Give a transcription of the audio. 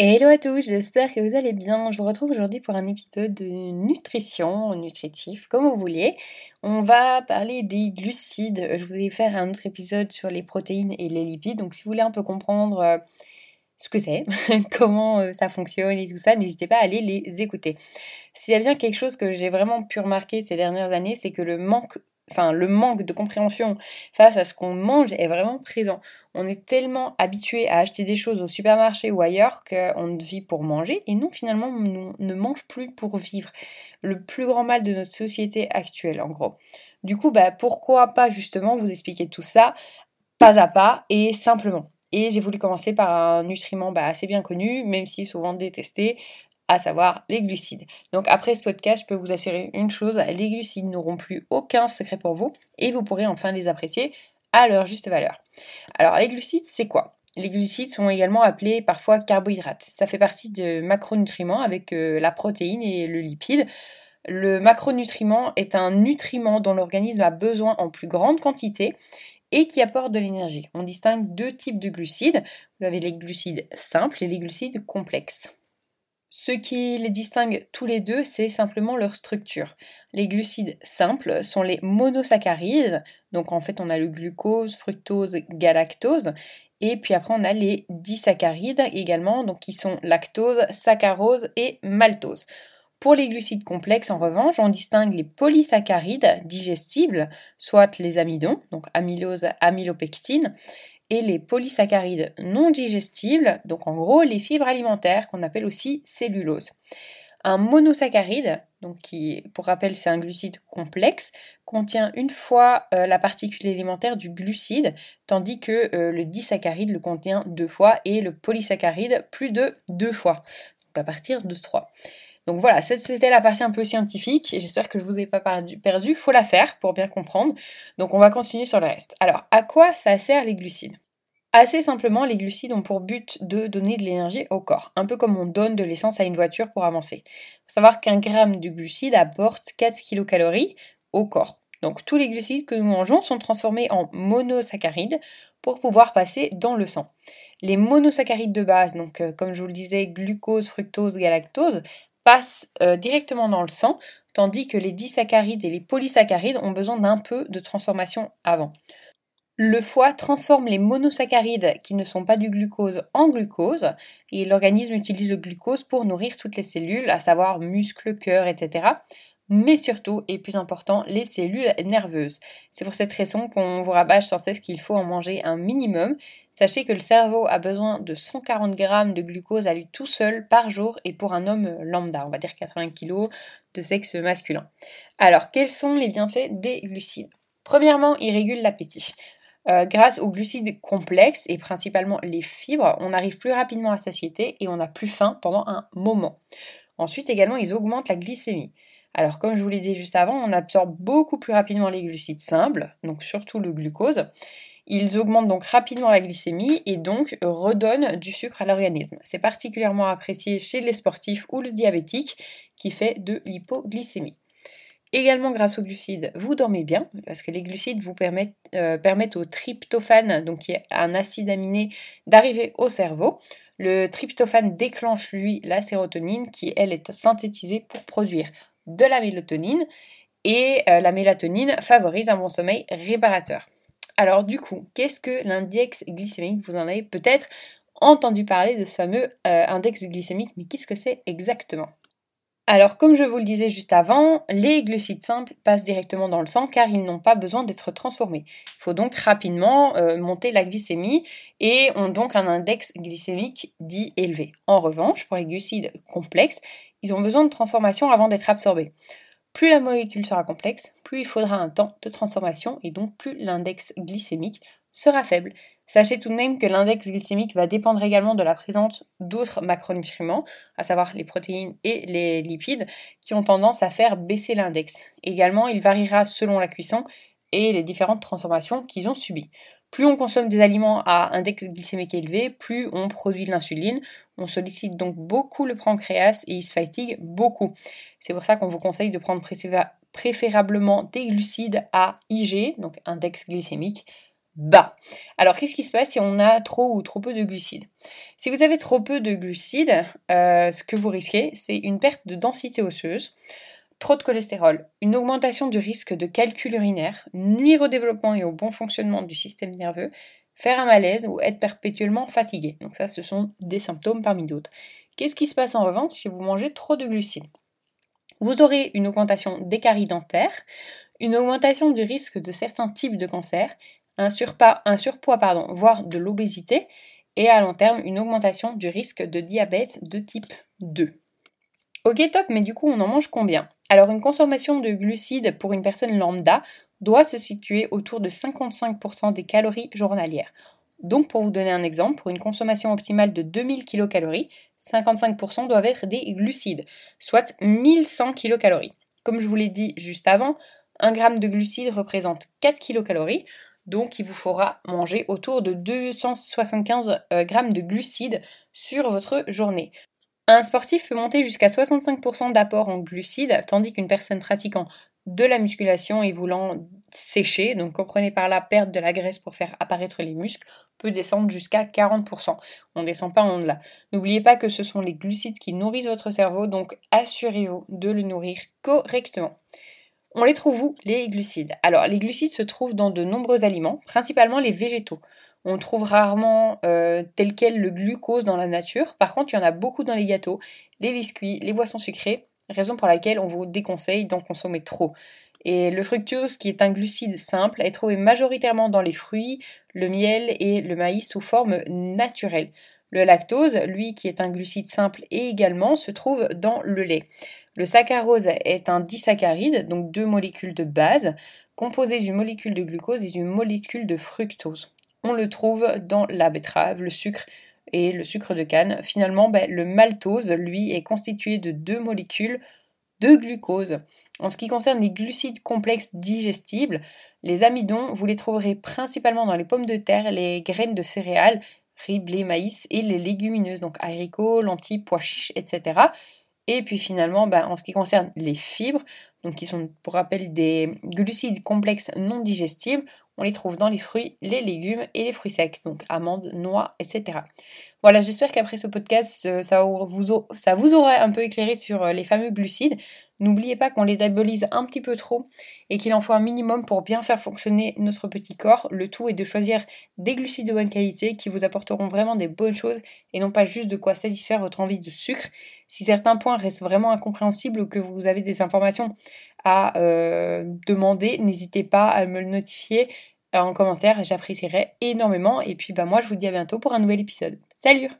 Hello à tous, j'espère que vous allez bien. Je vous retrouve aujourd'hui pour un épisode de nutrition, nutritif, comme vous voulez. On va parler des glucides. Je vous ai fait un autre épisode sur les protéines et les lipides. Donc si vous voulez un peu comprendre euh, ce que c'est, comment euh, ça fonctionne et tout ça, n'hésitez pas à aller les écouter. S'il y a bien quelque chose que j'ai vraiment pu remarquer ces dernières années, c'est que le manque enfin le manque de compréhension face à ce qu'on mange est vraiment présent. On est tellement habitué à acheter des choses au supermarché ou ailleurs qu'on vit pour manger et non finalement on ne mange plus pour vivre. Le plus grand mal de notre société actuelle en gros. Du coup, bah, pourquoi pas justement vous expliquer tout ça pas à pas et simplement. Et j'ai voulu commencer par un nutriment bah, assez bien connu, même si souvent détesté, à savoir les glucides. Donc après ce podcast, je peux vous assurer une chose, les glucides n'auront plus aucun secret pour vous et vous pourrez enfin les apprécier à leur juste valeur. Alors les glucides, c'est quoi? Les glucides sont également appelés parfois carbohydrates. Ça fait partie de macronutriments avec euh, la protéine et le lipide. Le macronutriment est un nutriment dont l'organisme a besoin en plus grande quantité et qui apporte de l'énergie. On distingue deux types de glucides. Vous avez les glucides simples et les glucides complexes. Ce qui les distingue tous les deux, c'est simplement leur structure. Les glucides simples sont les monosaccharides, donc en fait on a le glucose, fructose, galactose, et puis après on a les disaccharides également, donc qui sont lactose, saccharose et maltose. Pour les glucides complexes, en revanche, on distingue les polysaccharides digestibles, soit les amidons, donc amylose, amylopectine, et les polysaccharides non digestibles, donc en gros les fibres alimentaires qu'on appelle aussi cellulose. Un monosaccharide, donc qui pour rappel c'est un glucide complexe, contient une fois euh, la particule élémentaire du glucide, tandis que euh, le disaccharide le contient deux fois et le polysaccharide plus de deux fois, donc à partir de trois. Donc voilà, c'était la partie un peu scientifique. J'espère que je ne vous ai pas perdu. Faut la faire pour bien comprendre. Donc on va continuer sur le reste. Alors, à quoi ça sert les glucides? Assez simplement, les glucides ont pour but de donner de l'énergie au corps, un peu comme on donne de l'essence à une voiture pour avancer. Il faut savoir qu'un gramme de glucides apporte 4 kilocalories au corps. Donc tous les glucides que nous mangeons sont transformés en monosaccharides pour pouvoir passer dans le sang. Les monosaccharides de base, donc euh, comme je vous le disais, glucose, fructose, galactose, passent euh, directement dans le sang, tandis que les disaccharides et les polysaccharides ont besoin d'un peu de transformation avant. Le foie transforme les monosaccharides qui ne sont pas du glucose en glucose et l'organisme utilise le glucose pour nourrir toutes les cellules, à savoir muscles, cœur, etc. Mais surtout, et plus important, les cellules nerveuses. C'est pour cette raison qu'on vous rabâche sans cesse qu'il faut en manger un minimum Sachez que le cerveau a besoin de 140 grammes de glucose à lui tout seul par jour et pour un homme lambda, on va dire 80 kg de sexe masculin. Alors, quels sont les bienfaits des glucides? Premièrement, ils régulent l'appétit. Euh, grâce aux glucides complexes et principalement les fibres, on arrive plus rapidement à satiété et on n'a plus faim pendant un moment. Ensuite, également, ils augmentent la glycémie. Alors, comme je vous l'ai dit juste avant, on absorbe beaucoup plus rapidement les glucides simples, donc surtout le glucose, ils augmentent donc rapidement la glycémie et donc redonnent du sucre à l'organisme. C'est particulièrement apprécié chez les sportifs ou le diabétique qui fait de l'hypoglycémie. Également grâce aux glucides, vous dormez bien parce que les glucides vous permettent, euh, permettent au tryptophane, donc qui est un acide aminé, d'arriver au cerveau. Le tryptophane déclenche lui la sérotonine qui elle est synthétisée pour produire de la mélatonine et euh, la mélatonine favorise un bon sommeil réparateur. Alors du coup, qu'est-ce que l'index glycémique? Vous en avez peut-être entendu parler de ce fameux euh, index glycémique, mais qu'est-ce que c'est exactement? Alors, comme je vous le disais juste avant, les glucides simples passent directement dans le sang car ils n'ont pas besoin d'être transformés. Il faut donc rapidement euh, monter la glycémie et ont donc un index glycémique dit élevé. En revanche, pour les glucides complexes, ils ont besoin de transformation avant d'être absorbés. Plus la molécule sera complexe, plus il faudra un temps de transformation et donc plus l'index glycémique sera faible. Sachez tout de même que l'index glycémique va dépendre également de la présence d'autres macronutriments, à savoir les protéines et les lipides, qui ont tendance à faire baisser l'index. Également, il variera selon la cuisson et les différentes transformations qu'ils ont subies. Plus on consomme des aliments à index glycémique élevé, plus on produit de l'insuline. On sollicite donc beaucoup le pancréas et il se fatigue beaucoup. C'est pour ça qu'on vous conseille de prendre préférablement des glucides à IG, donc index glycémique bas. Alors qu'est-ce qui se passe si on a trop ou trop peu de glucides? Si vous avez trop peu de glucides, euh, ce que vous risquez, c'est une perte de densité osseuse, trop de cholestérol, une augmentation du risque de calcul urinaire, nuire au développement et au bon fonctionnement du système nerveux, faire un malaise ou être perpétuellement fatigué. Donc ça, ce sont des symptômes parmi d'autres. Qu'est-ce qui se passe en revanche si vous mangez trop de glucides? Vous aurez une augmentation des caries dentaires, une augmentation du risque de certains types de cancers, un, surpoids, pardon, voire de l'obésité, et à long terme une augmentation du risque de diabète de type 2. Ok top, mais du coup on en mange combien? Alors une consommation de glucides pour une personne lambda doit se situer autour de 55% des calories journalières. Donc pour vous donner un exemple, pour une consommation optimale de 2000 kcal, 55% doivent être des glucides, soit 1100 kcal. Comme je vous l'ai dit juste avant, 1 g de glucides représente 4 kcal, donc il vous faudra manger autour de 275 euh, g de glucides sur votre journée. Un sportif peut monter jusqu'à 65% d'apport en glucides, tandis qu'une personne pratiquant de la musculation et voulant sécher, donc comprenez par la perte de la graisse pour faire apparaître les muscles, peut descendre jusqu'à 40%. On ne descend pas en delà. N'oubliez pas que ce sont les glucides qui nourrissent votre cerveau, donc assurez-vous de le nourrir correctement. On les trouve où? Les glucides. Alors, les glucides se trouvent dans de nombreux aliments, principalement les végétaux. On trouve rarement euh, tel quel le glucose dans la nature. Par contre, il y en a beaucoup dans les gâteaux, les biscuits, les boissons sucrées, raison pour laquelle on vous déconseille d'en consommer trop. Et le fructose, qui est un glucide simple, est trouvé majoritairement dans les fruits, le miel et le maïs sous forme naturelle. Le lactose, lui qui est un glucide simple et également, se trouve dans le lait. Le saccharose est un disaccharide, donc deux molécules de base, composées d'une molécule de glucose et d'une molécule de fructose. On le trouve dans la betterave, le sucre et le sucre de canne. Finalement, ben, le maltose, lui, est constitué de deux molécules de glucose. En ce qui concerne les glucides complexes digestibles, les amidons, vous les trouverez principalement dans les pommes de terre, les graines de céréales, riz, blé, maïs et les légumineuses, donc haricots, lentilles, pois chiches, etc. Et puis finalement, ben, en ce qui concerne les fibres, qui sont pour rappel des glucides complexes non digestibles, on les trouve dans les fruits, les légumes et les fruits secs, donc amandes, noix, etc. Voilà, j'espère qu'après ce podcast, ça vous, ça vous aura un peu éclairé sur euh, les fameux glucides. N'oubliez pas qu'on les diabolise un petit peu trop et qu'il en faut un minimum pour bien faire fonctionner notre petit corps. Le tout est de choisir des glucides de bonne qualité qui vous apporteront vraiment des bonnes choses et non pas juste de quoi satisfaire votre envie de sucre. Si certains points restent vraiment incompréhensibles ou que vous avez des informations à euh, demander, n'hésitez pas à me le notifier en commentaire, j'apprécierais énormément. Et puis bah moi je vous dis à bientôt pour un nouvel épisode. Salut